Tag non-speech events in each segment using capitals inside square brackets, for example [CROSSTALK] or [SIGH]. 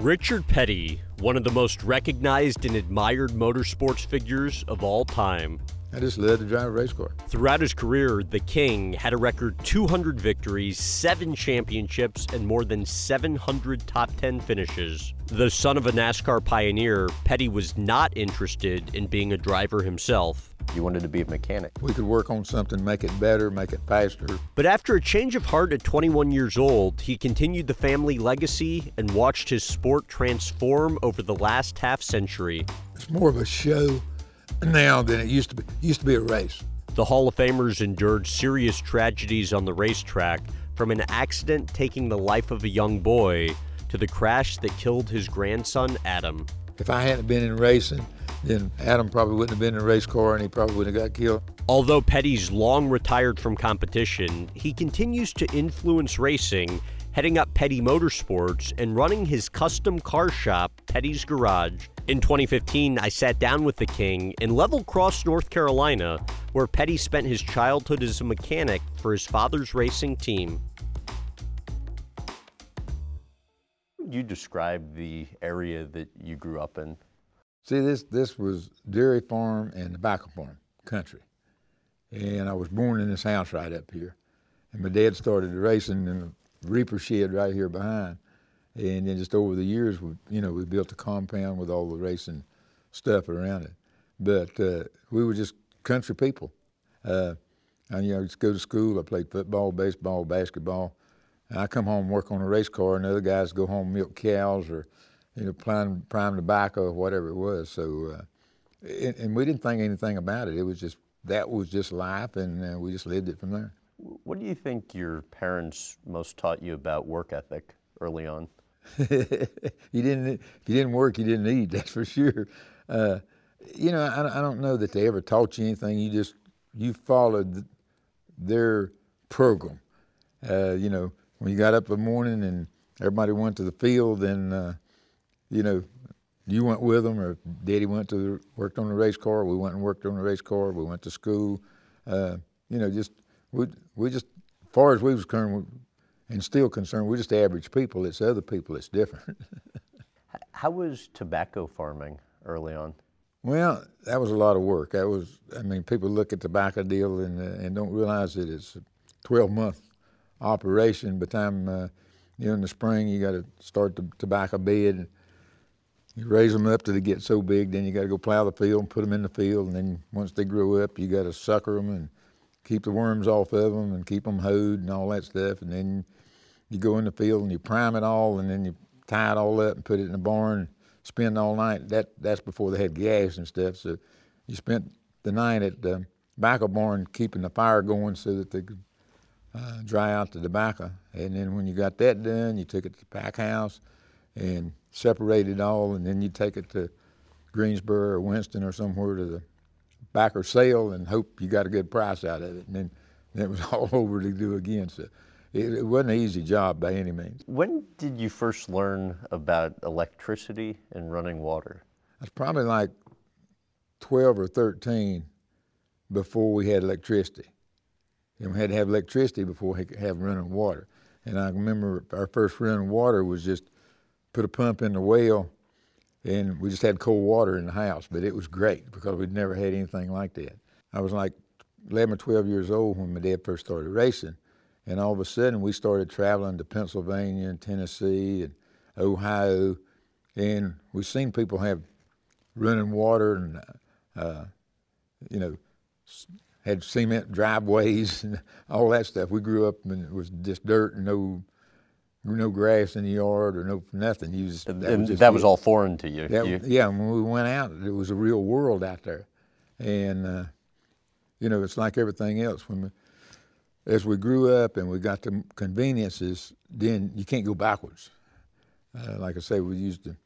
Richard Petty, one of the most recognized and admired motorsports figures of all time. I just led to drive a race car. Throughout his career, the King had a record 200 victories, seven championships, and more than 700 top 10 finishes. The son of a NASCAR pioneer, Petty was not interested in being a driver himself. You wanted to be a mechanic. We could work on something, make it better, make it faster. But after a change of heart at 21 years old, he continued the family legacy and watched his sport transform over the last half century. It's more of a show now than it used to be. It used to be a race. The Hall of Famers endured serious tragedies on the racetrack, from an accident taking the life of a young boy to the crash that killed his grandson, Adam. If I hadn't been in racing, then Adam probably wouldn't have been in a race car and he probably wouldn't have got killed. Although Petty's long retired from competition, he continues to influence racing, heading up Petty Motorsports and running his custom car shop, Petty's Garage. In 2015, I sat down with the King in Level Cross, North Carolina, where Petty spent his childhood as a mechanic for his father's racing team. You describe the area that you grew up in. See, this this was dairy farm and tobacco farm country, and I was born in this house right up here. And my dad started racing in the reaper shed right here behind, and then just over the years, we, you know, we built a compound with all the racing stuff around it. But uh, we were just country people. Uh, you know, I to go to school. I played football, baseball, basketball. And I come home work on a race car, and the other guys go home milk cows or, you know, prime prime tobacco or whatever it was. So, uh, and, and, we didn't think anything about it. It was just that was just life, and uh, we just lived it from there. What do you think your parents most taught you about work ethic early on? [LAUGHS] you didn't if you didn't work, you didn't eat. [LAUGHS] That's for sure. Uh, you know, I, I, don't know that they ever taught you anything. You just you followed their program. Uh, you know, when you got up in the morning and everybody went to the field, and uh, you know, you went with them, or Daddy went to the, worked on the race car. We went and worked on the race car. We went to school. Uh, you know, just we we just as far as we was concerned, and still concerned, we're just average people. It's other people that's different. [LAUGHS] How was tobacco farming early on? Well, that was a lot of work. That was, I mean, people look at tobacco deal and, uh, and don't realize that it's a 12 month operation. By the time, uh, you know, in the spring, you got to start the tobacco bed. You raise them up till they get so big, then you got to go plow the field and put them in the field. And then once they grow up, you got to sucker them and keep the worms off of them and keep them hoed and all that stuff. And then you go in the field and you prime it all and then you tie it all up and put it in the barn, spend all night. That That's before they had gas and stuff. So you spent the night at the tobacco barn keeping the fire going so that they could uh, dry out the tobacco. And then when you got that done, you took it to the pack house and separated it all. And then you take it to Greensboro or Winston or somewhere to the back or sale and hope you got a good price out of it. And then, then it was [LAUGHS] all over to do again. So it, it, wasn't an easy job by any means. When did you first learn about electricity and running water? It's probably like 12 or 13 before we had electricity. And we had to have electricity before we could have running water. And I remember our first running water was just put a pump in the well and we just had cold water in the house, but it was great because we'd never had anything like that. I was like 11 or 12 years old when my dad first started racing, and all of a sudden we started traveling to Pennsylvania and Tennessee and Ohio, and we've seen people have running water and, uh, you know, had cement driveways [LAUGHS] and all that stuff. We grew up and it was just dirt and no no grass in the yard or no nothing. You just, that, and was, just that was all foreign to you. That, you. Yeah, when we went out, it was a real world out there, and uh, you know, it's like everything else. When we, as we grew up and we got the conveniences, then you can't go backwards. Uh, like I say, we used a,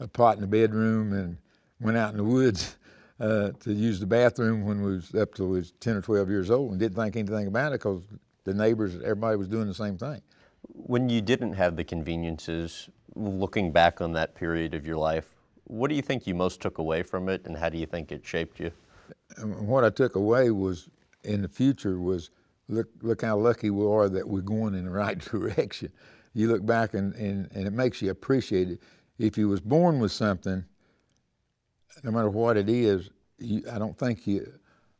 a, pot in the bedroom and went out in the woods [LAUGHS] uh, to use the bathroom when we was up till we was 10 or 12 years old and didn't think anything about it because the neighbors, everybody was doing the same thing. When you didn't have the conveniences, looking back on that period of your life, what do you think you most took away from it, and how do you think it shaped you? What I took away was, in the future, was look look how lucky we are that we're going in the right [LAUGHS] direction. You look back and, and, and it makes you appreciate it. if you was born with something, no matter what it is, you, I don't think you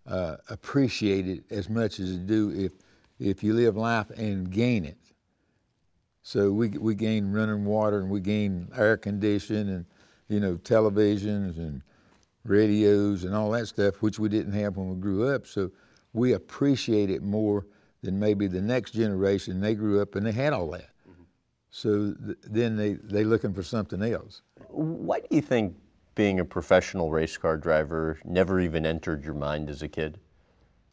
uh, appreciate it as much as you do if if you live life and gain it. So we we gain running water and we gain air conditioning and you know televisions and radios and all that stuff, which we didn't have when we grew up. So we appreciate it more than maybe the next generation. They grew up and they had all that. Mm-hmm. So th- then they they looking for something else. Why do you think being a professional race car driver never even entered your mind as a kid?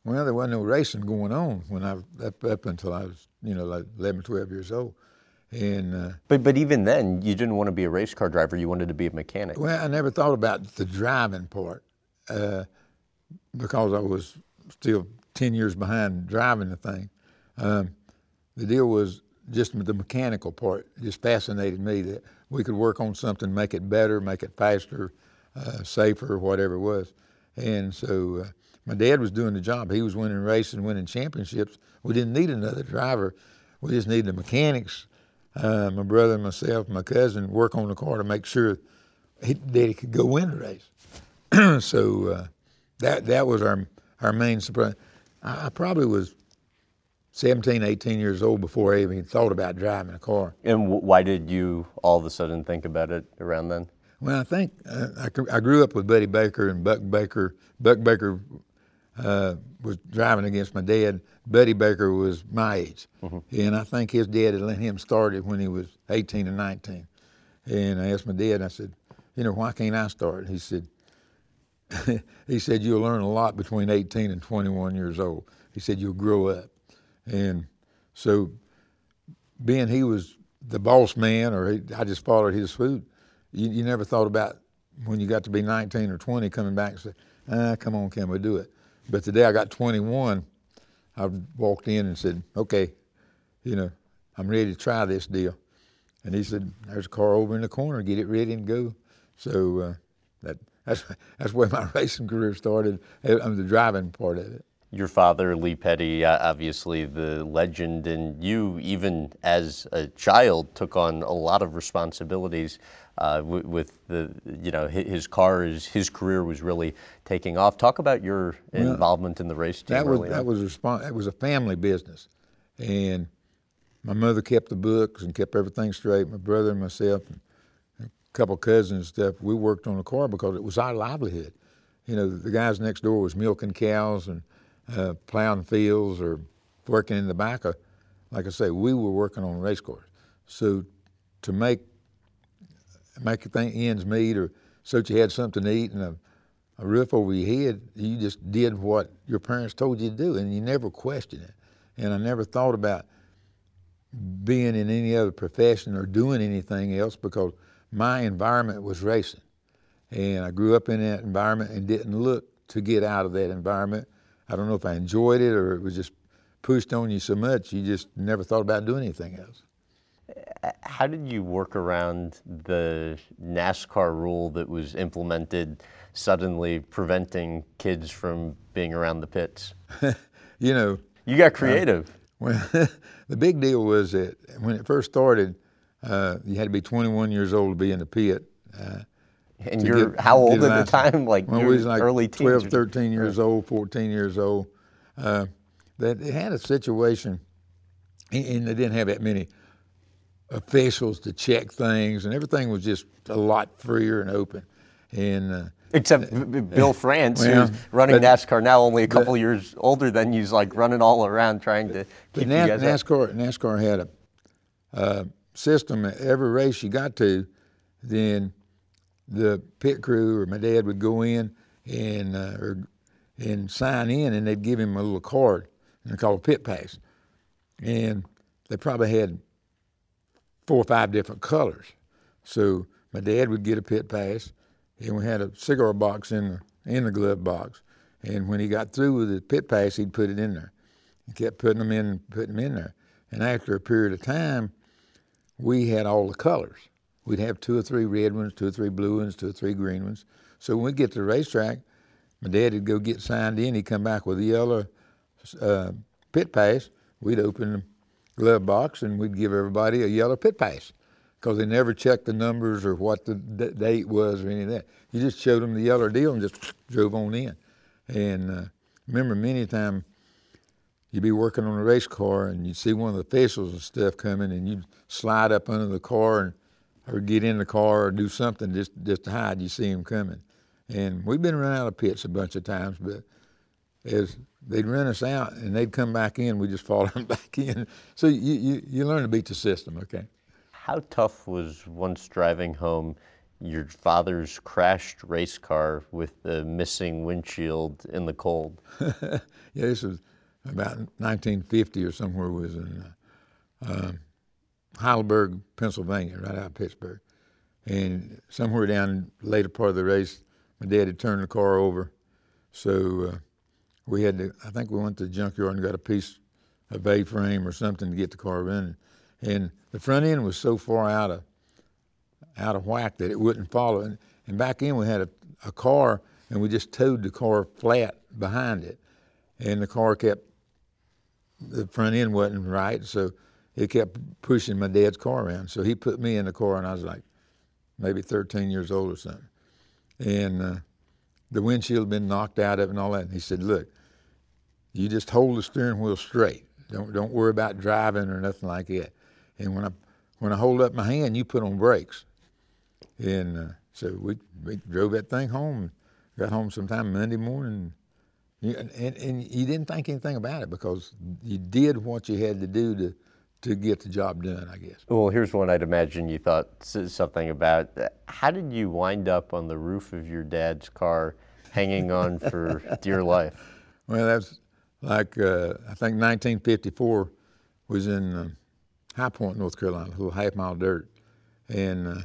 Well, there wasn't no racing going on when I up, up until I was, you know, like 11, 12 years old. And uh, but but even then, you didn't want to be a race car driver. You wanted to be a mechanic. Well, I never thought about the driving part uh, because I was still ten years behind driving the thing. Um, the deal was just the mechanical part. It just fascinated me that we could work on something, make it better, make it faster, uh, safer, whatever it was. And so uh, my dad was doing the job. He was winning races and winning championships. We didn't need another driver. We just needed the mechanics uh, my brother, myself, my cousin work on the car to make sure he, that he could go win the race. [CLEARS THROAT] so uh, that that was our our main surprise. I, I, probably was 17, 18 years old before I even thought about driving a car. And w- why did you all of a sudden think about it around then? Well, I think uh, I, I grew up with Buddy Baker and Buck Baker. Buck Baker uh, was driving against my dad. Buddy Baker was my age, mm-hmm. and I think his dad had let him start it when he was 18 or 19. And I asked my dad, I said, you know, why can't I start? He said, [LAUGHS] he said you'll learn a lot between 18 and 21 years old. He said you'll grow up, and so being he was the boss man, or he, I just followed his food. You, you, never thought about when you got to be 19 or 20 coming back and say, ah, come on, can we do it? But the day I got 21, I walked in and said, okay, you know, I'm ready to try this deal. And he said, there's a car over in the corner, get it ready and go. So uh, that, [LAUGHS] that's, that's where my [LAUGHS] racing career started, uh, the driving part of it. Your father, Lee Petty, obviously the legend, and you, even as a child, took on a lot of responsibilities uh, with, the, you know, his cars, his career was really taking off. Talk about your well, involvement in the race team. That was that was respons- It was a family business, and my mother kept the books and kept everything straight. My brother and myself, and a couple cousins and stuff, we worked on the car because it was our livelihood. You know, the guys next door was milking cows and uh, plowing fields or working in the back of, like I say, we were working on race cars. So to make make your thing, ends meet or so that you had something to eat and a, a roof over your head, you just did what your parents told you to do and you never questioned it. And I never thought about being in any other profession or doing anything else because my environment was racing. And I grew up in that environment and didn't look to get out of that environment. I don't know if I enjoyed it or it was just pushed on you so much you just never thought about doing anything else how did you work around the NASCAR rule that was implemented suddenly preventing kids from being around the pits? [LAUGHS] you know, you got creative. Uh, [LAUGHS] well, the big deal was that when it first started, uh, you had to be 21 years old to be in the pit. Uh, and you're get, how old at the time? Like well, we was like early 12, 13 years old, 14 years old. Uh, that they had a situation, and they didn't have that many officials to check things, and everything was just a lot freer and open. And uh, except [LAUGHS] Bill France, well, who's running NASCAR now, only a couple the, years older than you, is like running all around trying to keep Na- you guys NASCAR, up. NASCAR had a uh, system at every race you got to, then the pit crew or my dad would go in and uh, or, and sign in, and they'd give him a little card, and they called a pit pass, and they probably had four or five different colors. So my dad would get a pit pass, and we had a cigar box in the in the glove box. And when he got through with his pit pass, he'd put it in there. He kept putting them in, and putting them in there. And after a period of time, we had all the colors. We'd have two or three red ones, two or three blue ones, two or three green ones. So when we get to the racetrack, my dad would go get signed in. He'd come back with a yellow uh, pit pass. We'd open them glove box and we'd give everybody a yellow pit pass. because they never checked the numbers or what the date was or any of that. You just showed them the yellow deal and just drove on in. And uh, remember, many times you'd be working on a race car and you'd see one of the officials and stuff coming and you'd slide up under the car and or get in the car or do something just just to hide. You see him coming. And we've been run out of pits a bunch of times, but as they'd run us out and they'd come back in, we just fall [LAUGHS] back in. So you, you, you learn to beat the system, okay? How tough was once driving home your father's crashed race car with the missing windshield in the cold? [LAUGHS] yeah, this was about 1950 or somewhere was in uh, uh, Heidelberg, Pennsylvania, right out of Pittsburgh. And somewhere down the later part of the race, my dad had turned the car over. So uh, we had to, I think we went to the junkyard and got a piece of A-frame or something to get the car running. And the front end was so far out of out of whack that it wouldn't follow. And, and back in we had a, a car and we just towed the car flat behind it. And the car kept, the front end wasn't right, so it kept pushing my dad's car around. So he put me in the car and I was like maybe 13 years old or something. And uh, the windshield had been knocked out of it and all that. And he said, look, you just hold the steering wheel straight. Don't, don't worry about driving or nothing like that. And when I, when I hold up my hand, you put on brakes. And uh, so we, we drove that thing home. Got home sometime Monday morning. You, and, and you didn't think anything about it because you did what you had to do to, to get the job done, I guess. Well, here's one I'd imagine you thought something about. How did you wind up on the roof of your dad's car hanging on for [LAUGHS] dear life? Well, that's like, uh, I think 1954 was in uh, High Point, North Carolina, a little half mile dirt. And uh,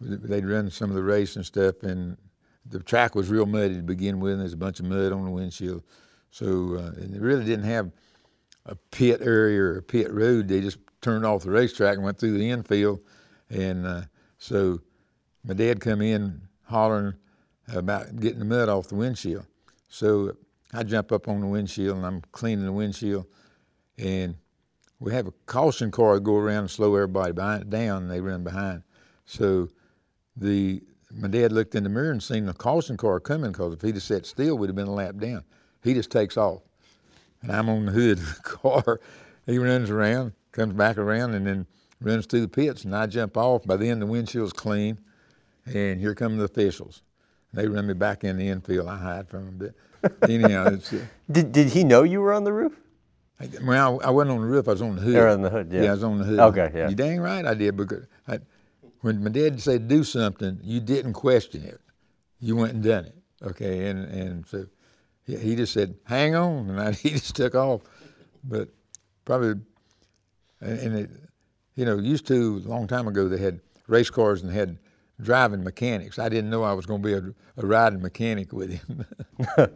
they'd run some of the race and stuff, and the track was real muddy to begin with. And there's a bunch of mud on the windshield, so uh, and it really didn't have a pit area or a pit road. They just turned off the racetrack and went through the infield, and uh, so my dad come in hollering about getting the mud off the windshield. So I jump up on the windshield and I'm cleaning the windshield, and we have a caution car go around and slow everybody behind, down, and they run behind. So the my dad looked in the mirror and seen the caution car coming because if he'd have sat still, we'd have been a lap down. He just takes off, and I'm on the hood of the [LAUGHS] car. He runs around, comes back around, and then runs through the pits, and I jump off. By then, the windshield's clean, and here come the officials. They run me back in the infield. I hide from them. But anyhow, it's, uh, Did, did he know you were on the roof? I, well, I, I wasn't on the roof. I was on the hood. You're on the hood, yeah. I was on the hood. Okay, yeah. You dang right I did because I, when my dad said do something, you didn't question it. You went and done it. Okay, and and so he, he just said hang on, and I, [LAUGHS] he just took off. But probably, and, and it, you know, used to a long time ago they had race cars and had driving mechanics. I didn't know I was going to be a, a riding mechanic with him. [LAUGHS]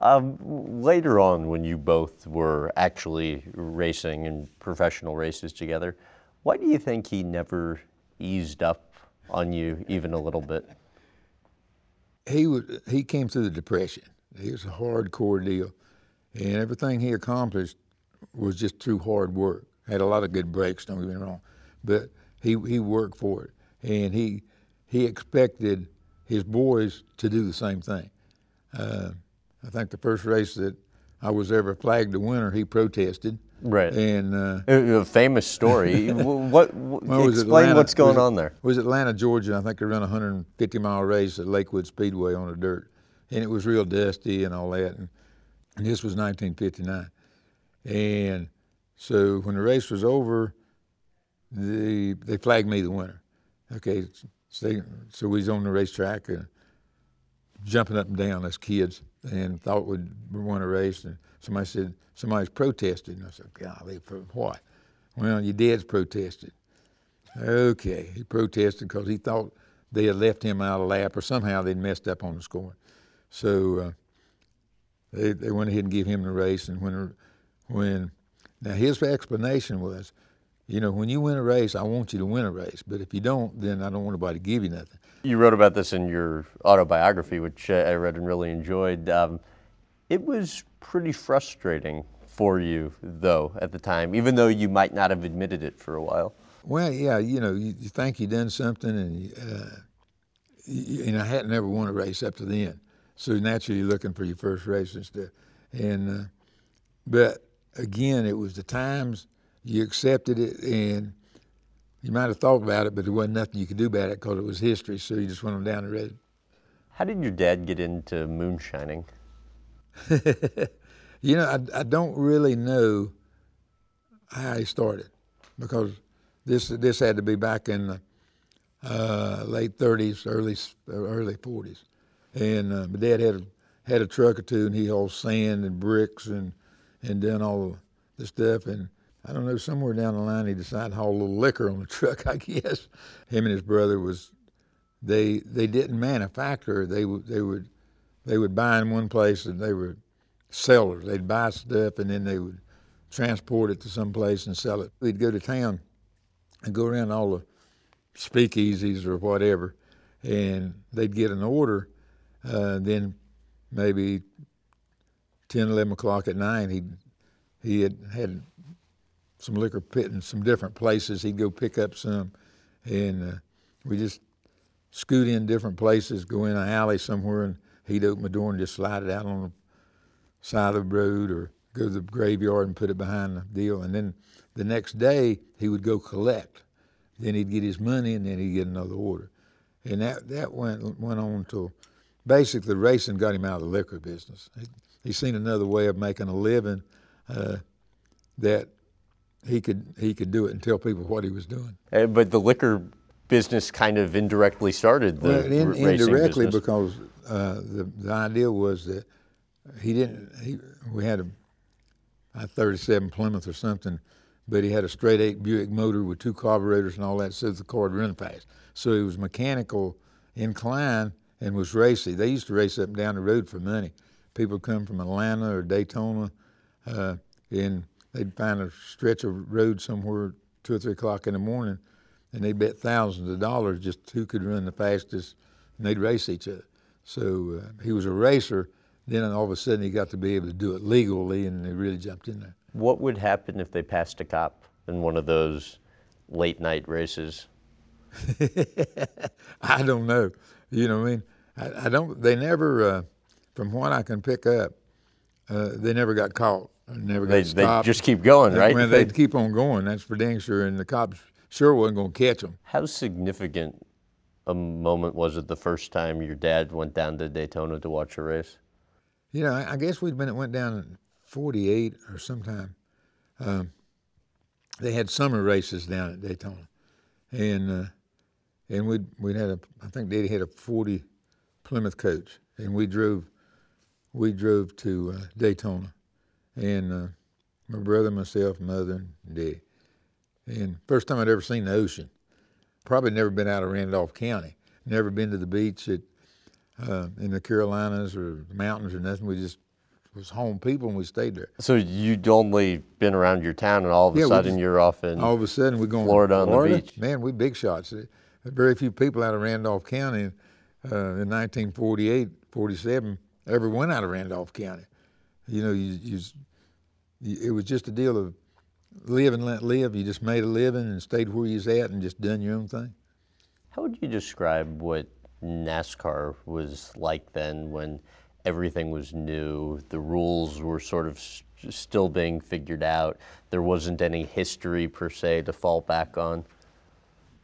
Um, later on, when you both were actually racing in professional races together, why do you think he never eased up on you even a little bit? he he came through the depression. He was a hardcore deal, and everything he accomplished was just through hard work. Had a lot of good breaks, don't get me wrong, but he he worked for it, and he he expected his boys to do the same thing. Uh, I think the first race that I was ever flagged a winner, he protested. Right. And uh, A famous story. [LAUGHS] Wh- what? well, explain Atlanta- what's going was on there. It was Atlanta, Georgia. I think they run a 150 mile race at Lakewood Speedway on the dirt, and it was real dusty and all that. And, and this was 1959, and so when the race was over, the they flagged me the winner. Okay, so, they, so we was on the racetrack, uh, jumping up and down as kids, and thought we'd won a race. And somebody said somebody's protested, and I said, "Golly, for what?" Well, your dad's protested. Okay, he protested because he thought they had left him out of lap, or somehow they'd messed up on the scoring. So uh, they they went ahead and gave him the race. And when when now his explanation was, you know, when you win a race, I want you to win a race, but if you don't, then I don't want anybody to give you nothing. You wrote about this in your autobiography, which I read and really enjoyed. Um, it was pretty frustrating for you, though, at the time, even though you might not have admitted it for a while. Well, yeah, you know, you, you think you done something, and uh, you, and I hadn't ever won a race up to then, so naturally you're looking for your first race and stuff. And uh, but again, it was the times you accepted it, and you might have thought about it, but there wasn't nothing you could do about it because it was history. So you just went on down the road. How did your dad get into moonshining? [LAUGHS] you know, I, I don't really know how he started because this this had to be back in the uh, late 30s, early early 40s, and uh, my dad had a, had a truck or two, and he hauled sand and bricks and and done all the stuff. And I don't know, somewhere down the line, he decided to haul a little liquor on the [LAUGHS] truck. I guess him and his brother was they they didn't manufacture. They would they would they would buy in one place, and they were sellers. They'd buy stuff, and then they would transport it to some place and sell it. We'd go to town and go around all the speakeasies or whatever, and they'd get an order. Uh, then maybe 10, 11 o'clock at night, he he had had some liquor pit in some different places. He'd go pick up some, and uh, we just scoot in different places, go in an alley somewhere, and he'd open the door and just slide it out on the side of the road or go to the graveyard and put it behind the deal. And then the next day, he would go collect. Then he'd get his money, and then he'd get another order. And that, that went, went on till basically racing got him out of the liquor business. He, he seen another way of making a living uh, that he could he could do it and tell people what he was doing. Uh, but the liquor business kind of indirectly started the well, in, r- indirectly business. because uh, the the idea was that he didn't. He we had a, a 37 Plymouth or something, but he had a straight eight Buick motor with two carburetors and all that, so the car would run fast. So he was mechanical inclined and was racy. They used to race up and down the road for money. People come from Atlanta or Daytona, uh, and they'd find a stretch of road somewhere two or three o'clock in the morning, and they'd bet thousands of dollars just who could run the fastest, and they'd race each other. So uh, he was a racer. Then all of a sudden he got to be able to do it legally, and they really jumped in there. What would happen if they passed a cop in one of those late night races? [LAUGHS] I don't know. You know what I mean? I, I don't. They never, uh, from what I can pick up, uh, they never got caught. Never they. They just keep going, right? When they'd keep on going, that's for dang sure. And the cops sure wasn't going to catch them. How significant a moment was it the first time your dad went down to Daytona to watch a race? You know, I, guess we'd been it went down in '48 or sometime. Um, they had summer races down at Daytona, and uh, and we'd we'd had a I think they had a 40 Plymouth coach, and we drove we drove to uh, Daytona, and uh, my brother, myself, mother, and daddy. And first time I'd ever seen the ocean. Probably never been out of Randolph County. Never been to the beach at, uh, in the Carolinas or the mountains or nothing. We just was home people and we stayed there. So you'd only been around your town and all of a yeah, sudden just, you're off in all of a sudden we're going Florida on Florida. the beach. Man, we big shots. Very few people out of Randolph County uh, in 1948, 47 ever went out of Randolph County. You know, you, you, it was just a deal of live and let live. You just made a living and stayed where you was at and just done your own thing. How would you describe what NASCAR was like then when everything was new? The rules were sort of still being figured out. There wasn't any history per se to fall back on.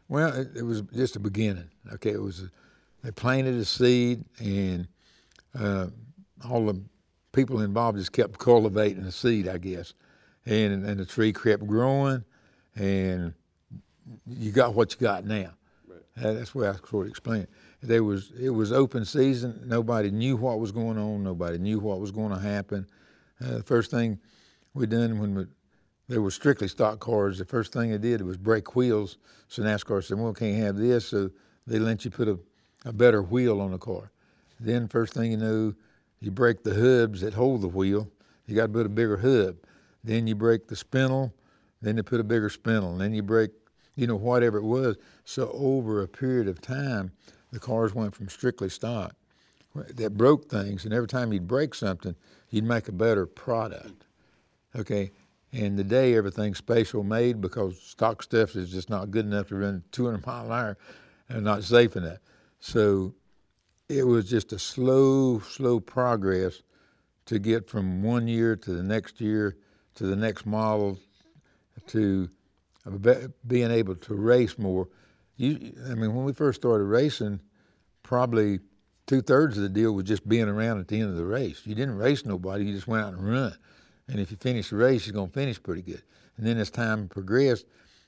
Well, it, it was just a beginning. Okay, it was a, they planted a seed and uh, all the people involved just kept cultivating the seed, I guess, and and the tree kept growing, and you got what you got now. Right. That's where I sort of explain it. There was it was open season. Nobody knew what was going on. Nobody knew what was going to happen. Uh, the first thing we done when we, there were strictly stock cars, the first thing they did was break wheels. So NASCAR said, "Well, we can't have this," so they let you put a, a better wheel on the car. Then first thing you know, you break the hubs that hold the wheel. You got to put a bigger hub. Then you break the spindle. Then you put a bigger spindle. Then you break, you know, whatever it was. So over a period of time, the cars went from strictly stock that broke things. And every time you'd break something, you'd make a better product. Okay. And today everything's special made because stock stuff is just not good enough to run 200 mile an hour and not safe enough. So it was just a slow, slow progress to get from one year to the next year to the next model to being able to race more. You, I mean, when we first started racing, probably two thirds of the deal was just being around at the end of the race. You didn't race nobody; you just went out and run. And if you finish the race, you're gonna finish pretty good. And then as time progressed,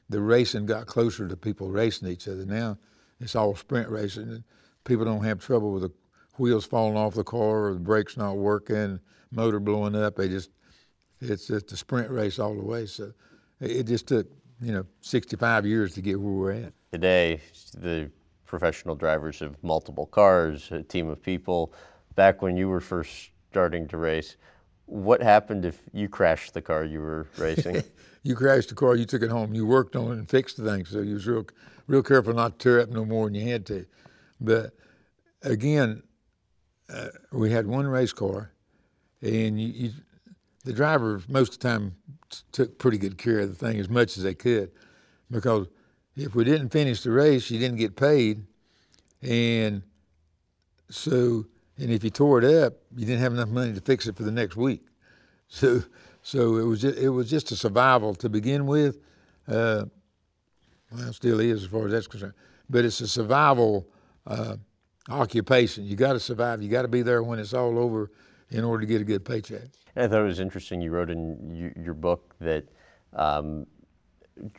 the racing got closer to people racing each other. Now it's all sprint racing. People don't have trouble with the wheels falling off the car or the brakes not working, motor blowing up. They just it's just a sprint race all the way. So it just took you know 65 years to get where we're at. Today, the professional drivers have multiple cars, a team of people. Back when you were first starting to race, what happened if you crashed the car you were [LAUGHS] racing? you crashed the car, you took it home, you worked on it and fixed the thing. So you was real, real careful not to tear up no more than you had to. But again, uh, we had one race car, and you, you, the driver most of the time took pretty good care of the thing as much as they could, because if we didn't finish the race, you didn't get paid, and so and if you tore it up, you didn't have enough money to fix it for the next week. So so it was just, it was just a survival to begin with. Uh, well, still is as far as that's concerned, but it's a survival uh, occupation. You got to survive. You got to be there when it's all over in order to get a good paycheck. I thought it was interesting. You wrote in your book that um,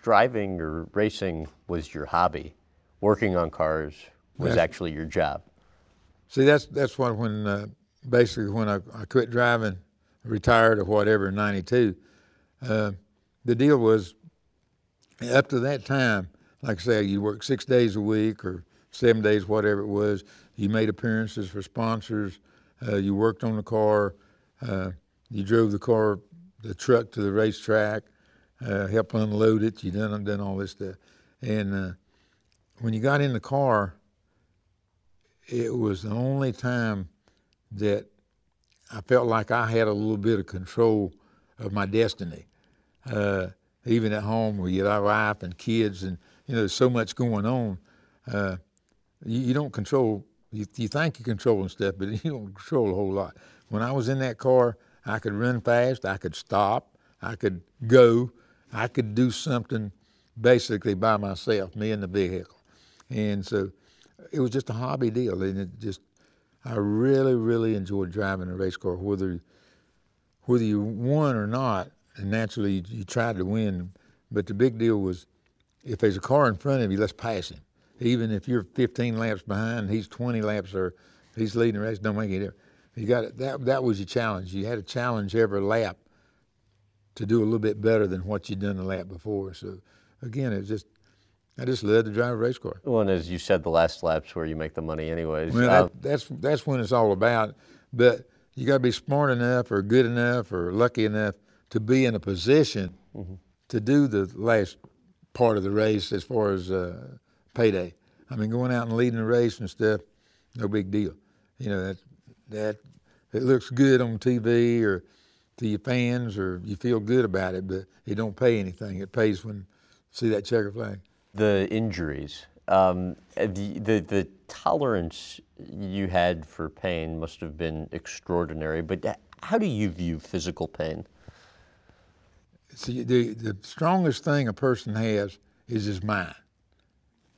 driving or racing was your hobby. Working on cars was that's, actually your job. See, that's that's what when uh, basically when I, I quit driving, retired or whatever in '92. Uh, the deal was up to that time, like I say, you work six days a week or seven days, whatever it was. You made appearances for sponsors. Uh, you worked on the car. Uh, you drove the car, the truck to the racetrack, uh, helped unload it. You done done all this stuff. And uh, when you got in the car, it was the only time that I felt like I had a little bit of control of my destiny. Uh, even at home, have a wife and kids, and you know, so much going on. You, you don't control. You, you think you're controlling stuff, but [LAUGHS] you don't control a whole lot. When I was in that car, I could run fast. I could stop. I could go. I could do something basically by myself, me and the vehicle. And so it was just a hobby deal. And it just, I really, really enjoyed driving a race car, whether, whether you won or not. And naturally, you, you tried to win. But the big deal was if there's a car in front of you, let's pass him even if you're 15 laps behind, he's 20 laps or he's leading the race, don't make any difference. You got it. That that was your challenge. You had a challenge every lap to do a little bit better than what you'd done the lap before. So again, it's just I just led to drive a race car. Well, and as you said, the last lap's where you make the money, anyways. Well, um, that, that's that's when it's all about. But you got to be smart enough, or good enough, or lucky enough to be in a position mm-hmm. to do the last part of the race as far as uh, payday. I mean, going out and leading a race and stuff, no big deal. You know that that it looks good on TV or to your fans, or you feel good about it, but it don't pay anything. It pays when you see that checker flag. The injuries, um, the, the the tolerance you had for pain must have been extraordinary. But how do you view physical pain? See, the the strongest thing a person has is his mind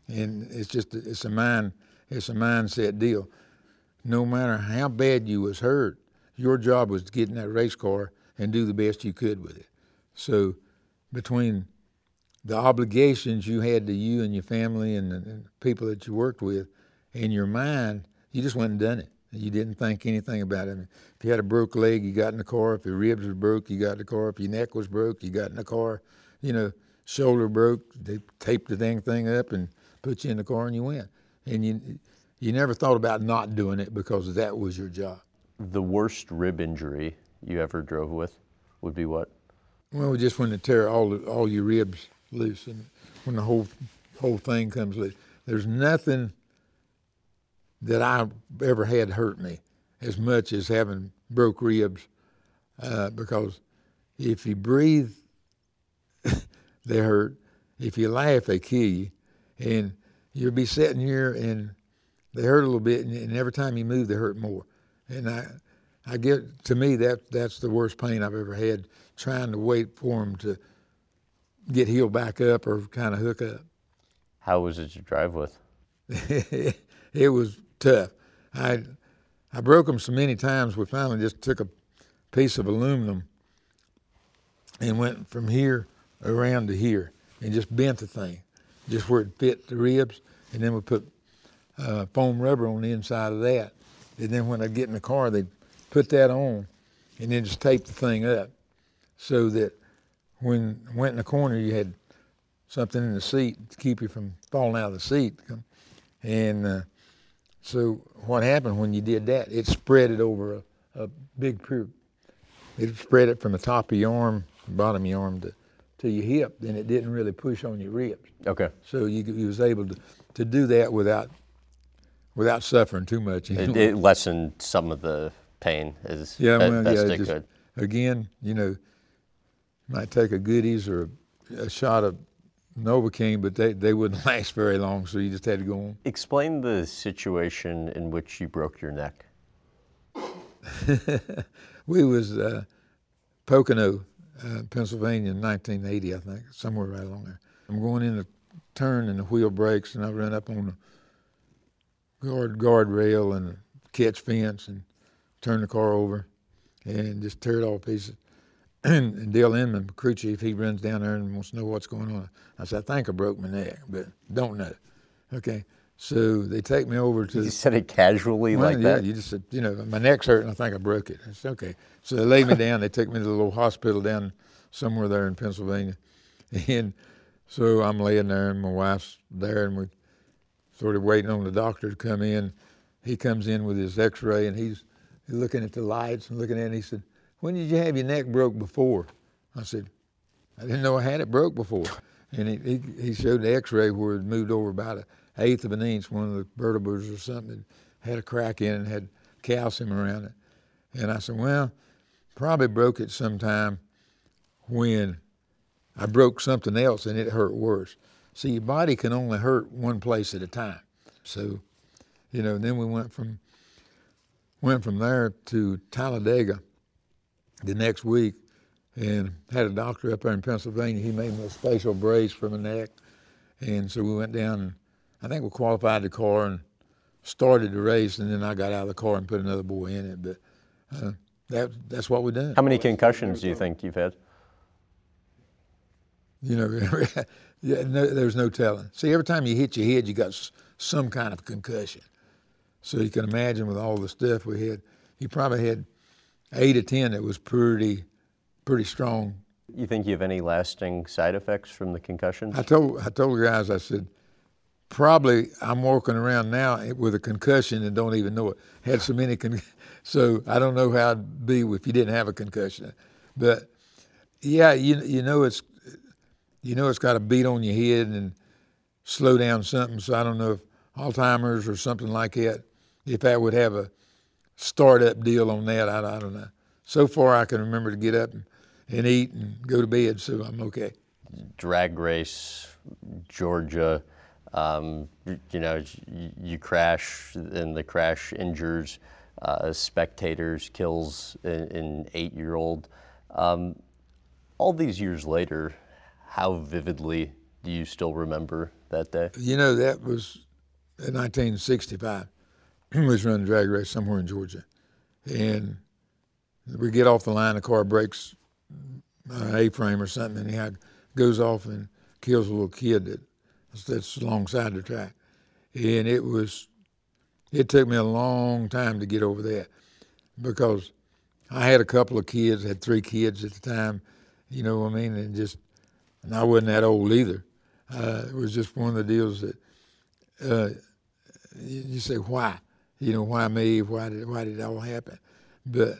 and it's just it's a mind it's a mindset deal. No matter how bad you was hurt, your job was to get in that race car and do the best you could with it. So between the obligations you had to you and your family and the, people that you worked with, in your mind, you just went and done it. You didn't think anything about it. If you had a broke leg, you got in the car. If your ribs were broke, you got in the car. If your neck was broke, you got in the car. You know, shoulder broke, they taped the dang thing up and put you in the car and you went. And you, you never thought about not doing it because that was your job. The worst rib injury you ever drove with would be what? Well, just when they tear all the, all your ribs loose and when the whole whole thing comes loose. There's nothing that I've ever had hurt me as much as having broke ribs uh, because if you breathe [LAUGHS] they hurt. If you laugh, they kill you. And you'll be sitting here and they hurt a little bit, and, and every time you move, they hurt more. And I, I get to me that that's the worst pain I've ever had trying to wait for them to get healed back up or kind of hook up. How was it to drive with? [LAUGHS] it was tough. I I broke them so many times. We finally just took a piece of aluminum and went from here around to here and just bent the thing, just where it fit the ribs, and then we put uh, foam rubber on the inside of that. And then when I get in the car, they put that on, and then just tape the thing up, so that when went in the corner, you had something in the seat to keep you from falling out of the seat. And uh, so what happened when you did that? It spread it over a, a big period. It spread it from the top of your arm, bottom of your arm to, to your hip. Then it didn't really push on your ribs. Okay. So you, you was able to, to do that without without suffering too much. It, it, lessened some of the pain as yeah, best, well, best yeah, it just, could. Again, you know, might take a Goody's or a, a shot of Novocaine, but they, they wouldn't [LAUGHS] last very long, so you just had to go on. Explain the situation in which you broke your neck. [LAUGHS] we was uh, Pocono, uh, Pennsylvania in 1980, I think, somewhere right along there. I'm going in the turn and the wheel breaks, and I run up on the guard guardrail and catch fence and turn the car over and just tear it all to pieces. [CLEARS THROAT] and Dale Inman, crew chief, he runs down there and wants to know what's going on. I said, I think I broke my neck, but don't know. Okay. So they take me over to. You said it casually well, like yeah, that? you just said, you know, my neck's hurting. I think I broke it. I said, okay. So they laid me [LAUGHS] down. They took me to the little hospital down somewhere there in Pennsylvania. [LAUGHS] And so I'm laying there, and my wife's there, and we're sort of waiting on the doctor to come in. He comes in with his x ray, and he's looking at the lights and looking at it, and he said, when did you have your neck broke before? I said, I didn't know I had it broke before. And he, he, he showed the x-ray where it moved over about an eighth of an inch, one of the vertebrae or something had a crack in it and had calcium around it. And I said, well, probably broke it sometime when I broke something else and it hurt worse. See, your body can only hurt one place at a time. So, you know, then we went from went from there to Talladega the next week and had a doctor up there in Pennsylvania. He made me a special brace for my neck. And so we went down I think we qualified the car and started the race. And then I got out of the car and put another boy in it. But uh, that, that's what we done. How many concussions do you think you've had? You know, [LAUGHS] yeah, no, there's no telling. See, every time you hit your head, you got some kind of concussion. So you can imagine with all the stuff we had, he probably had eight or ten that was pretty, pretty strong. You think you have any lasting side effects from the concussions? I told I told the guys I said probably I'm walking around now with a concussion and don't even know it. Had so many, con- [LAUGHS] so I don't know how it'd be if you didn't have a concussion. But yeah, you you know it's you know it's got a beat on your head and slow down something. So I don't know if Alzheimer's or something like that. If that would have a startup deal on that. I, I don't know. So far, I can remember to get up and, and eat and go to bed, so I'm okay. Drag race, Georgia. Um, you know, you, crash and the crash injures uh, spectators, kills an, an eight-year-old. Um, all these years later, how vividly do you still remember that day? You know, that was in 1965. [CLEARS THROAT] was running a drag race somewhere in Georgia, and we get off the line, the car breaks an A-frame or something, and he goes off and kills a little kid that, that's alongside the track, and it was, it took me a long time to get over that, because I had a couple of kids, had three kids at the time, you know what I mean, and just, and I wasn't that old either. Uh, it was just one of the deals that uh, you say, why? you know, why me? Why did why did it all happen? But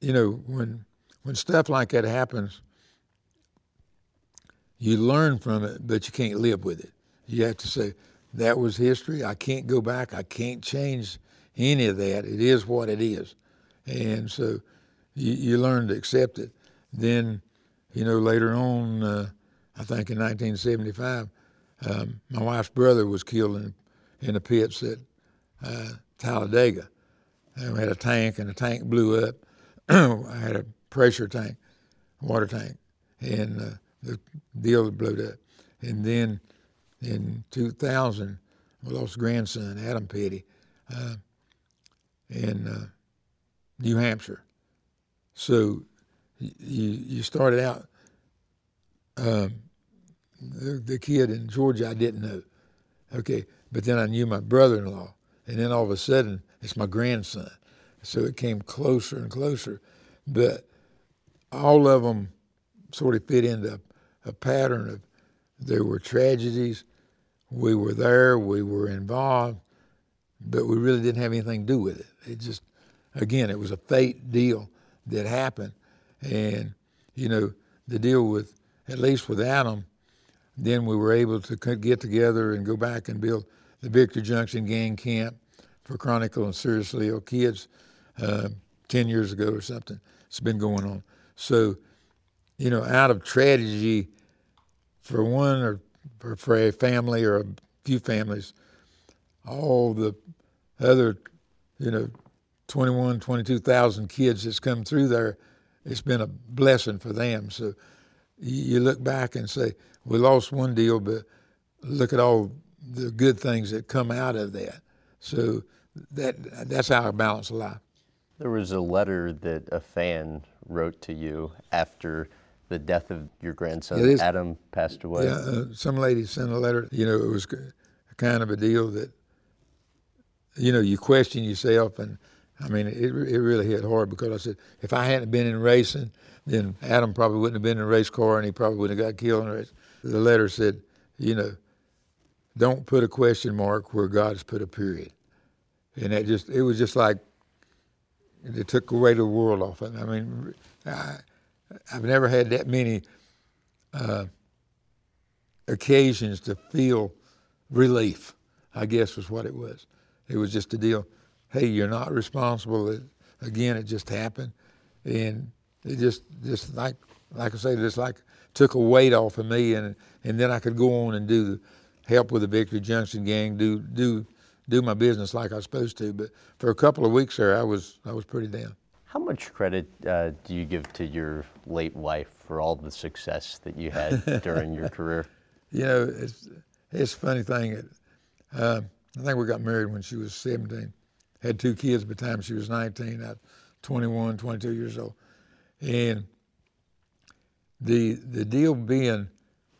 you know, when when stuff like that happens, you learn from it, but you can't live with it. You have to say, that was history. I can't go back. I can't change any of that. It is what it is. And so you, you learn to accept it. Then, you know, later on, uh, I think in 1975, um, my wife's brother was killed in, in the pits at uh, Talladega. And we had a tank, and the tank blew up. [CLEARS THROAT] I had a pressure tank, water tank, and uh, the deal that blew up. And then in 2000, we lost grandson, Adam Petty, uh, in uh, New Hampshire. So you, you started out, um, the, the kid in Georgia I didn't know. Okay, but then I knew my brother-in-law, and then all of a sudden it's my grandson. So it came closer and closer, but all of them sort of fit into a pattern of there were tragedies, we were there, we were involved, but we really didn't have anything to do with it. It just, again, it was a fate deal that happened, and you know the deal with at least with Adam, then we were able to get together and go back and build the Victory Junction Gang Camp for chronic and seriously ill kids uh, 10 years ago or something. It's been going on. So, you know, out of tragedy for one or for, a family or a few families, all the other, you know, 21, 22,000 kids that's come through there, it's been a blessing for them. So you look back and say, we lost one deal, but look at all the good things that come out of that. So that that's how I balance life. There was a letter that a fan wrote to you after the death of your grandson, Adam, passed away. Yeah, uh, some lady sent a letter. You know, it was a kind of a deal that, you know, you question yourself. And I mean, it, it really hit hard because I said, if I hadn't been in racing, then Adam probably wouldn't have been in a race car and he probably wouldn't have got killed in a race. The letter said, you know, don't put a question mark where God has put a period. And that just, it was just like, it took away the world off it. I mean, I, have never had that many uh, occasions to feel relief, I guess was what it was. It was just a deal, hey, you're not responsible. It, again, it just happened. And it just, just like, like I say, just like took a weight off of me, and and then I could go on and do the help with the Victory Junction gang, do do do my business like I was supposed to. But for a couple of weeks there, I was I was pretty down. How much credit uh, do you give to your late wife for all the success that you had [LAUGHS] during your career? You know, it's it's a funny thing. Uh, I think we got married when she was 17. Had two kids by the time she was 19. I 21, 22 years old. And the the deal being,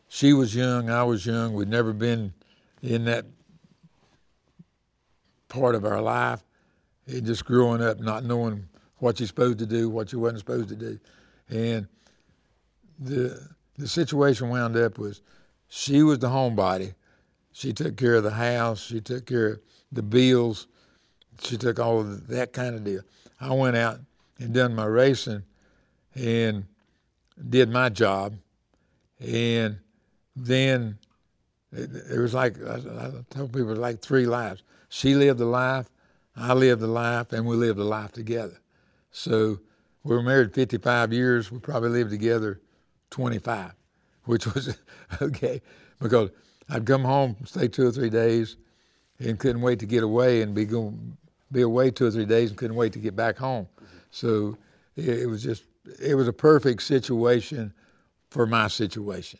she was young, I was young. We'd never been in that part of our life. And just growing up, not knowing what you're supposed to do, what you wasn't supposed to do, and the the situation wound up was she was the homebody. She took care of the house. She took care of the bills. She took all of that kind of deal. I went out and done my racing, and did my job, and then it, it was like I, I tell people it was like three lives. She lived a life, I lived a life, and we lived a life together. So we were married 55 years. We probably lived together 25, which was [LAUGHS] okay because I'd come home, stay two or three days, and couldn't wait to get away and be going be away two or three days and couldn't wait to get back home. So it, it was just it was a perfect situation for my situation.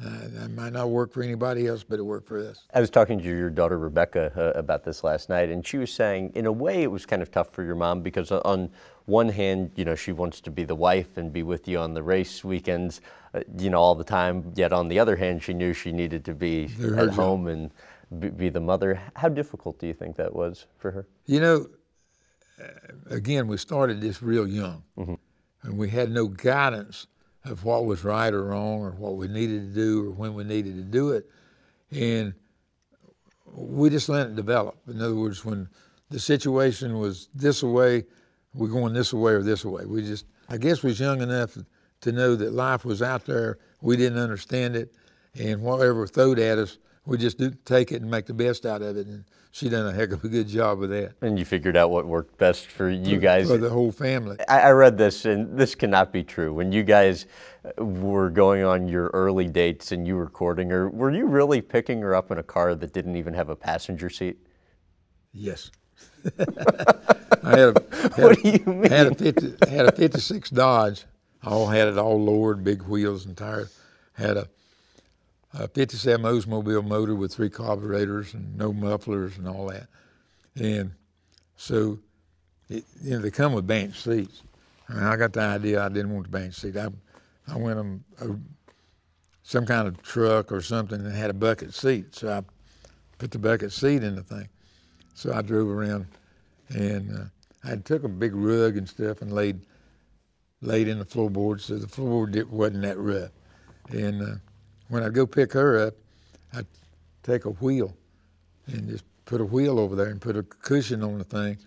Uh, that might not work for anybody else, but it worked for us. I was talking to your daughter Rebecca uh, about this last night, and she was saying, in a way, it was kind of tough for your mom because, on one hand, you know, she wants to be the wife and be with you on the race weekends, uh, you know, all the time. Yet on the other hand, she knew she needed to be at home and be, be the mother. How difficult do you think that was for her? You know, uh, again, we started this real young. Mm-hmm and we had no guidance of what was right or wrong or what we needed to do or when we needed to do it. And we just let it develop. In other words, when the situation was this way, we're going this way or this way. We just, I guess, we was young enough to know that life was out there. We didn't understand it, and whatever thrown at us, we just do take it and make the best out of it. And she done a heck of a good job with that. And you figured out what worked best for you for, guys. For the whole family. I, I read this, and this cannot be true. When you guys were going on your early dates and you were courting her, were you really picking her up in a car that didn't even have a passenger seat? Yes. I had a, [LAUGHS] had what a, do you mean? Had a, 50, had a 56 Dodge. All had it all lowered, big wheels and tires. Had a, a 57 Oldsmobile motor with three carburetors and no mufflers and all that. And so, it, you know, they come with bench seats. I, mean, I got the idea I didn't want the bench seat. I, I went on a, some kind of truck or something that had a bucket seat. So I put the bucket seat in the thing. So I drove around, and uh, I took a big rug and stuff and laid laid in the floorboard, so the floorboard wasn't that rough. And uh, when I'd go pick her up, I'd take a wheel and just put a wheel over there and put a cushion on the thing,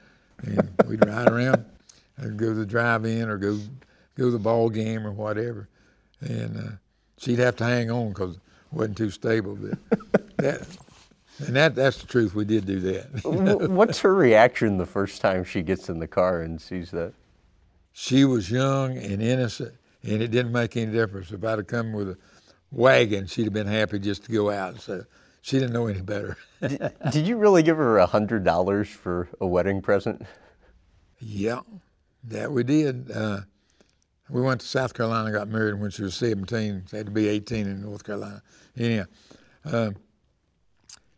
and we'd ride around and go to the drive-in or go go to the ball game or whatever. And uh, she'd have to hang on because it wasn't too stable. But that and that, that's the truth. We did do that. [LAUGHS] What's her reaction the first time she gets in the car and sees that? She was young and innocent, and it didn't make any difference. If I'd have come with a wagon, she'd have been happy just to go out. So she didn't know any better. [LAUGHS] did, did you really give her a hundred dollars for a wedding present? Yeah, that we did. Uh, we went to South Carolina, got married when she was 17. She had to be 18 in North Carolina. Anyhow, um,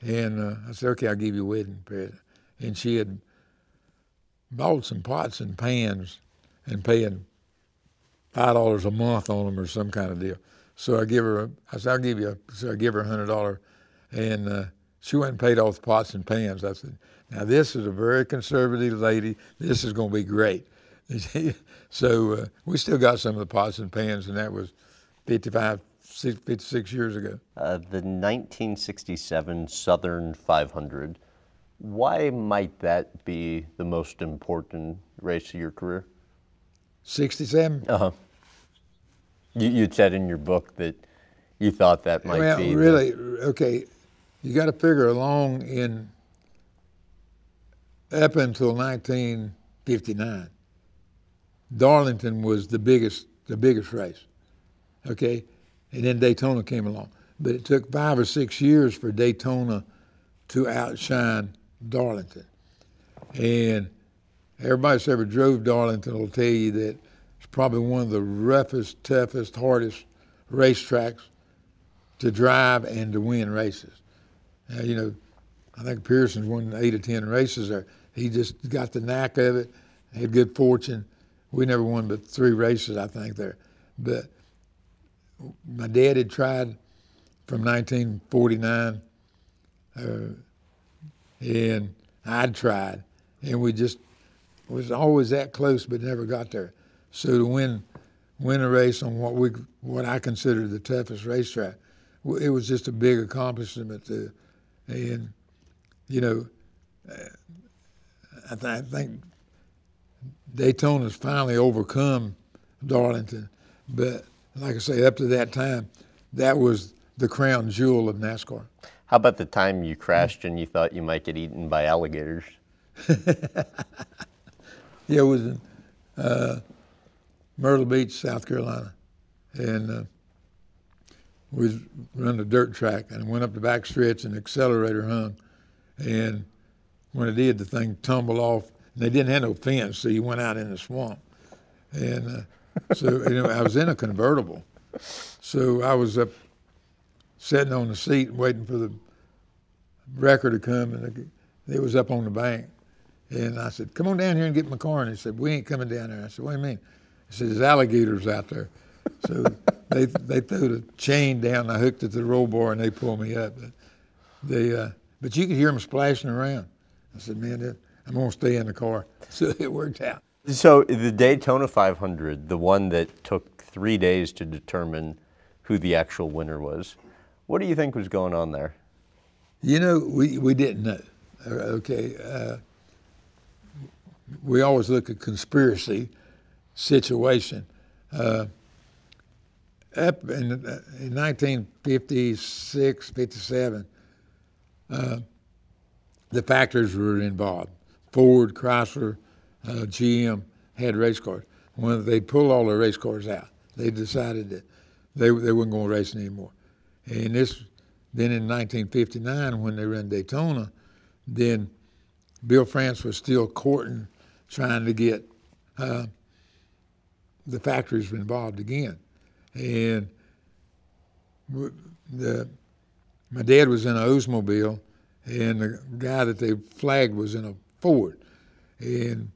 and uh, I said, okay, I'll give you a wedding present. And she had bought some pots and pans and paying five dollars a month on them or some kind of deal. So I give her, a, I said, I'll give you, a, so I give her a hundred dollar, and uh, she went and paid off the pots and pans. I said, now this is a very conservative lady. This is going to be great. [LAUGHS] so uh, we still got some of the pots and pans, and that was 55, 56 years ago. Uh, the 1967 Southern 500. Why might that be the most important race of your career? 67? Uh huh. You, you said in your book that you thought that might well, be. really, the... okay, you got to figure along in up until 1959, Darlington was the biggest, the biggest race. Okay, and then Daytona came along. But it took five or six years for Daytona to outshine Darlington. And everybody that's ever drove Darlington will tell you that it's probably one of the roughest, toughest, hardest racetracks to drive and to win races. Now, you know, I think Pearson's won eight or ten races there. He just got the knack of it, had good fortune. We never won but three races, I think, there. But my dad had tried from 1949, uh, and I'd tried, and we just was always that close, but never got there. So to win win a race on what we what I consider the toughest racetrack, it was just a big accomplishment. To, and you know, I, th- I think Daytona's finally overcome Darlington, but like I say, up to that time, that was the crown jewel of NASCAR. How about the time you crashed and you thought you might get eaten by alligators? [LAUGHS] yeah, it was in uh, Myrtle Beach, South Carolina, and uh, we running a dirt track and went up the back stretch and the accelerator hung, and when it did, the thing tumbled off. And they didn't have no fence, so you went out in the swamp, and. Uh, so you know, I was in a convertible. So I was up sitting on the seat waiting for the wrecker to come, and it was up on the bank. And I said, "Come on down here and get my car." And he said, "We ain't coming down there." I said, "What do you mean?" He said, "There's alligators out there." So they they threw the chain down. I hooked it to the roll bar, and they pulled me up. But they uh, but you could hear them splashing around. I said, "Man, I'm gonna stay in the car." [LAUGHS] So it worked out. So the Daytona 500, the one that took three days to determine who the actual winner was, what do you think was going on there? You know, we, we didn't know. Okay, uh, we always look at conspiracy situation. Uh, up in, in 1956, 57, uh, the factors were involved. Ford, Chrysler, uh, GM had race cars. When they pulled all the race cars out, they decided that they, they weren't going to race anymore. And this, then in 1959, when they ran Daytona, then Bill France was still courting, trying to get uh, the factories involved again. And the, my dad was in an Oldsmobile, and the guy that they flagged was in a Ford. And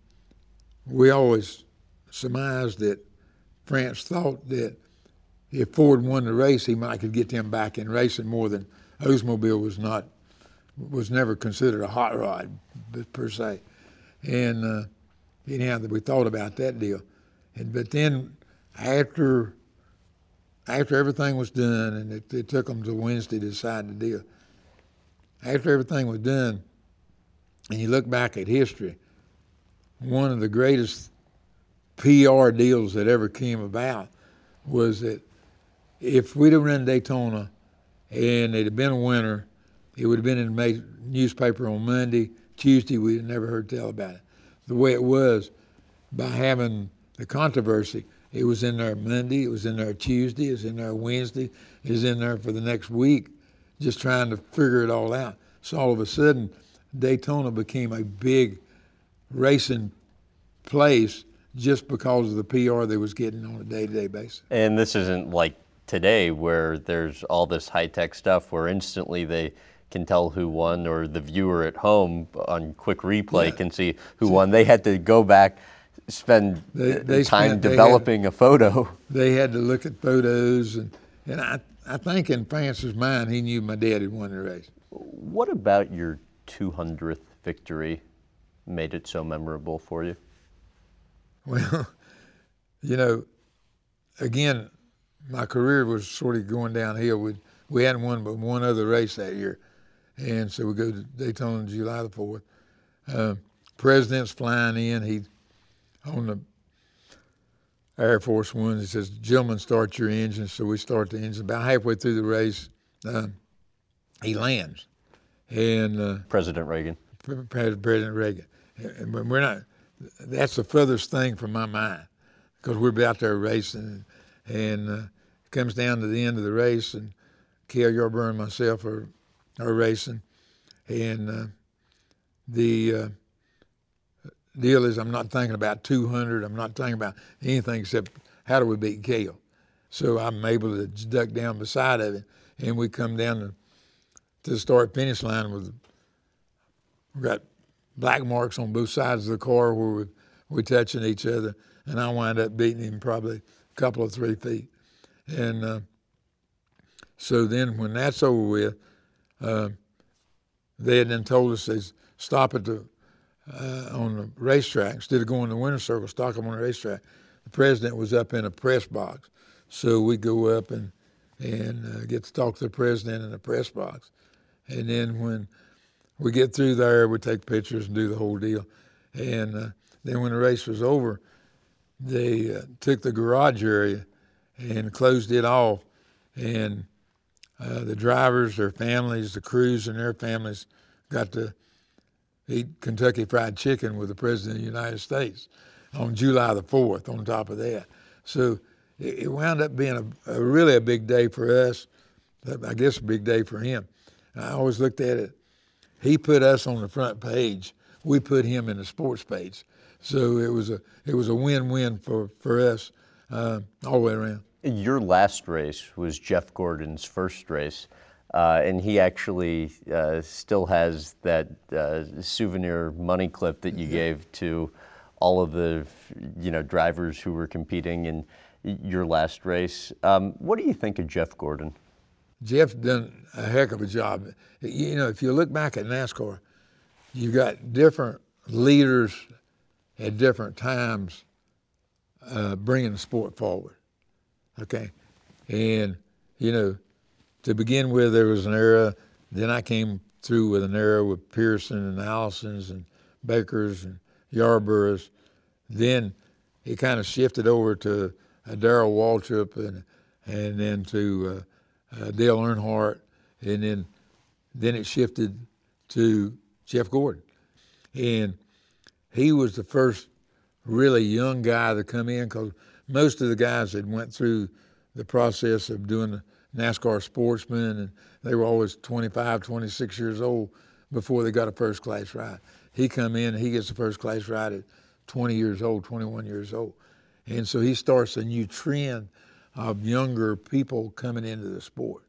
we always surmised that France thought that if Ford won the race, he might could get them back in racing more than Oldsmobile was not was never considered a hot rod per se. And uh, anyhow, we thought about that deal. And but then after after everything was done, and it, it took them to Wednesday to decide the deal. After everything was done, and you look back at history, one of the greatest PR deals that ever came about was that if we'd have run Daytona and it had been a winter, it would have been in the newspaper on Monday. Tuesday, we'd never heard tell about it. The way it was, by having the controversy, it was in there Monday, it was in there Tuesday, it was in there Wednesday, it was in there for the next week, just trying to figure it all out. So all of a sudden, Daytona became a big racing place just because of the PR they was getting on a day-to-day basis. And this isn't like today where there's all this high-tech stuff where instantly they can tell who won or the viewer at home on quick replay yeah. can see who won. They had to go back spend they, they time spent, developing had, a photo. They had to look at photos, and, and I, I think in France's mind, he knew my dad had won the race. What about your 200th victory made it so memorable for you? Well, you know, again, my career was sort of going downhill. We, we hadn't won but one other race that year. And so we go to Daytona on July the 4th. Uh, president's flying in. He on the Air Force One. He says, "Gentlemen, start your engines." So we start the engine. About halfway through the race, uh, he lands, and uh, President Reagan. President Reagan, we're not. That's the furthest thing from my mind, because we're out there racing, and uh, it comes down to the end of the race, and Cale Yarborough and myself are are racing, and uh, the uh, deal is I'm not thinking about 200. I'm not thinking about anything except how do we beat Cale. So I'm able to duck down beside of it, and we come down to, to the start finish line with we got black marks on both sides of the car where we we touching each other, and I wind up beating him probably a couple of three feet, and uh, so then when that's over with, uh, they had then told us they stop at the uh, on the racetrack. Instead of going to the winner's circle, stock them on the racetrack. The president was up in a press box, so we go up and and uh, get to talk to the president in the press box, and then when we get through there, we take pictures and do the whole deal, and uh, then when the race was over, they uh, took the garage area and closed it off, and uh, the drivers, their families, the crews, and their families got to eat Kentucky Fried Chicken with the President of the United States on July the 4th on top of that. So it, it wound up being a, a, really a big day for us, I guess a big day for him. I always looked at it, he put us on the front page, we put him in the sports page. So it was a, it was a win-win for, for us uh, all the way around. Your last race was Jeff Gordon's first race. Uh, and he actually uh, still has that uh, souvenir money clip that you mm-hmm. gave to all of the you know drivers who were competing in your last race. Um, what do you think of Jeff Gordon? Jeff done a heck of a job. You know, if you look back at NASCAR, you've got different leaders at different times uh, bringing the sport forward. Okay, and you know to begin with, there was an era. Then I came through with an era with Pearson and Allisons and Bakers and Yarboroughs. Then it kind of shifted over to Darrell Waltrip and and then to uh, uh, Dale Earnhardt, and then then it shifted to Jeff Gordon. And he was the first really young guy to come in because most of the guys had went through the process of doing NASCAR sportsman and they were always 25, 26 years old before they got a first class ride. He come in he gets the first class ride at 20 years old, 21 years old. And so he starts a new trend of younger people coming into the sport.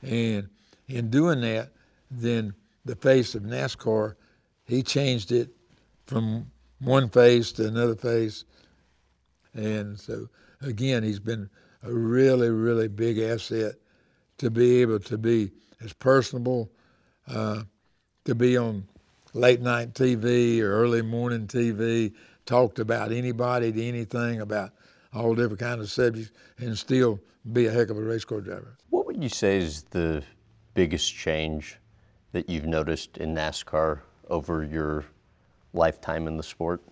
And in doing that, then the face of NASCAR, he changed it from one face to another face. And so, again, he's been a really, really big asset to be able to be as personable, uh, to be on late night TV or early morning TV, talked about anybody to anything, about all different kinds of subjects, and still be a heck of a race car driver. What would you say is the biggest change that you've noticed in NASCAR over your lifetime in the sport?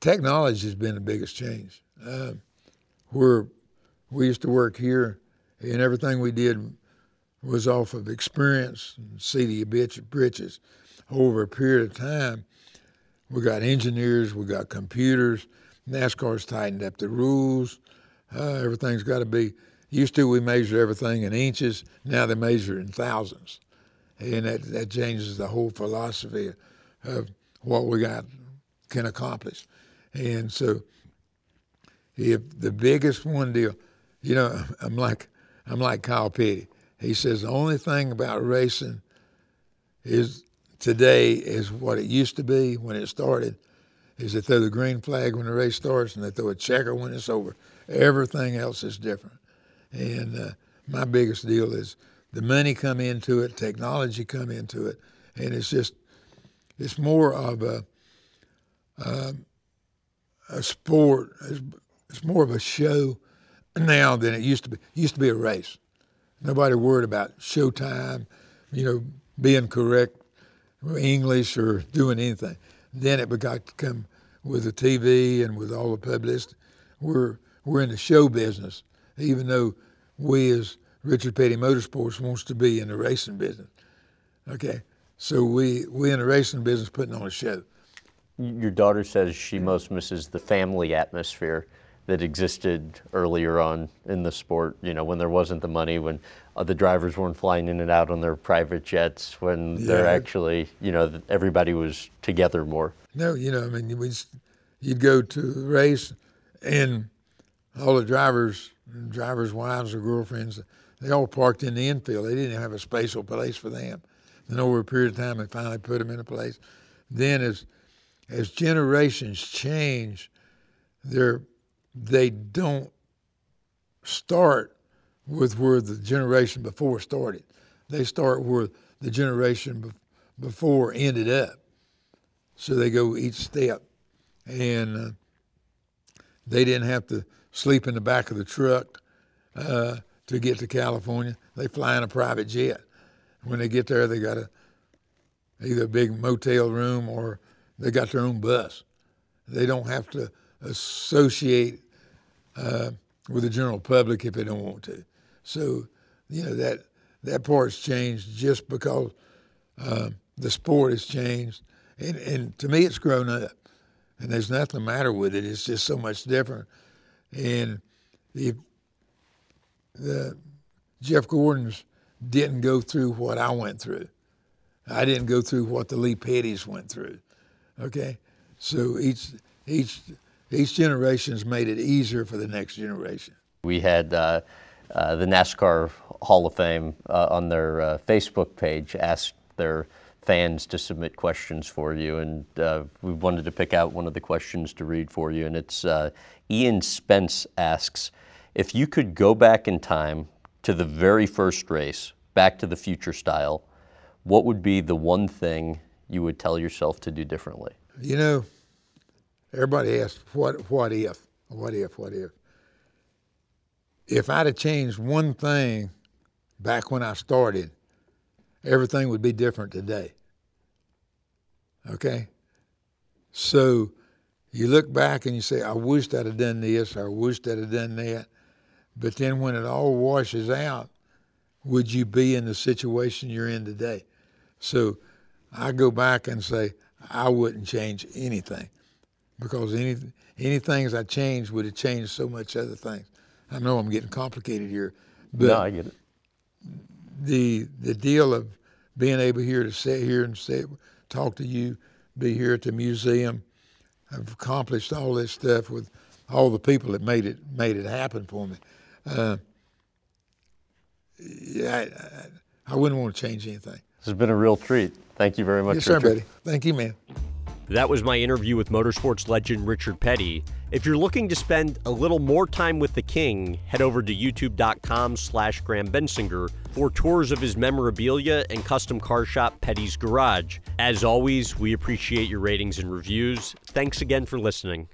Technology has been the biggest change. Uh, where we used to work here, and everything we did was off of experience and see the britches. Over a period of time, we got engineers, we got computers. NASCAR's tightened up the rules. Uh, everything's got to be. Used to we measured everything in inches. Now they measure in thousands, and that that changes the whole philosophy of what we got can accomplish. And so, if the biggest one deal, you know, [LAUGHS] I'm like I'm like Kyle Petty. He says the only thing about racing is today is what it used to be when it started. Is they throw the green flag when the race starts and they throw a checker when it's over. Everything else is different. And uh, my biggest deal is the money come into it, technology come into it, and it's just it's more of a uh, a sport. It's, it's more of a show now than it used to be. It used to be a race. Nobody worried about showtime, you know, being correct English or doing anything. Then it got to come with the TV and with all the publicity. We're we're in the show business, even though we as Richard Petty Motorsports wants to be in the racing business. Okay, so we we in the racing business putting on a show. Your daughter says she most misses the family atmosphere that existed earlier on in the sport. You know, when there wasn't the money, when Uh, the drivers weren't flying in and out on their private jets, when yeah. they're actually, you know, everybody was together more. No, you know, I mean, we, you'd go to the race, and all the drivers, drivers' wives or girlfriends, they all parked in the infield. They didn't have a special place for them. Then over a period of time, they finally put them in a place. Then as as generations change, they're they don't start with where the generation before started. They start where the generation before ended up. So they go each step. And uh, they didn't have to sleep in the back of the truck uh, to get to California. They fly in a private jet. When they get there, they got a, either a big motel room or they got their own bus. They don't have to associate uh, with the general public if they don't want to. So, you know, that, that part's changed just because uh, the sport has changed. And, and to me, it's grown up. And there's nothing the matter with it. It's just so much different. And if the Jeff Gordon's didn't go through what I went through. I didn't go through what the Lee Pettys went through. Okay, so each each each generation's made it easier for the next generation. We had uh, uh, the NASCAR Hall of Fame uh, on their uh, Facebook page asked their fans to submit questions for you, and uh, we wanted to pick out one of the questions to read for you. And it's uh, Ian Spence asks if you could go back in time to the very first race, Back to the Future style, what would be the one thing you would tell yourself to do differently? You know, everybody asks, what, what if? What if? What if? If I'd have changed one thing back when I started, everything would be different today. Okay? So you look back and you say, I wish I'd have done this, or I wish I'd have done that. But then when it all washes out, would you be in the situation you're in today? So I go back and say, I wouldn't change anything because any, any things I changed would have changed so much other things. I know I'm getting complicated here, but no, I get it. the the deal of being able here to sit here and say, talk to you, be here at the museum, I've accomplished all this stuff with all the people that made it made it happen for me. Uh, yeah, I, I, wouldn't want to change anything. This has been a real treat. Thank you very much, yes, sir, buddy. Thank you, man. That was my interview with motorsports legend Richard Petty. If you're looking to spend a little more time with the king, head over to youtube.com slash Graham Bensinger for tours of his memorabilia and custom car shop Petty's Garage. As always, we appreciate your ratings and reviews. Thanks again for listening.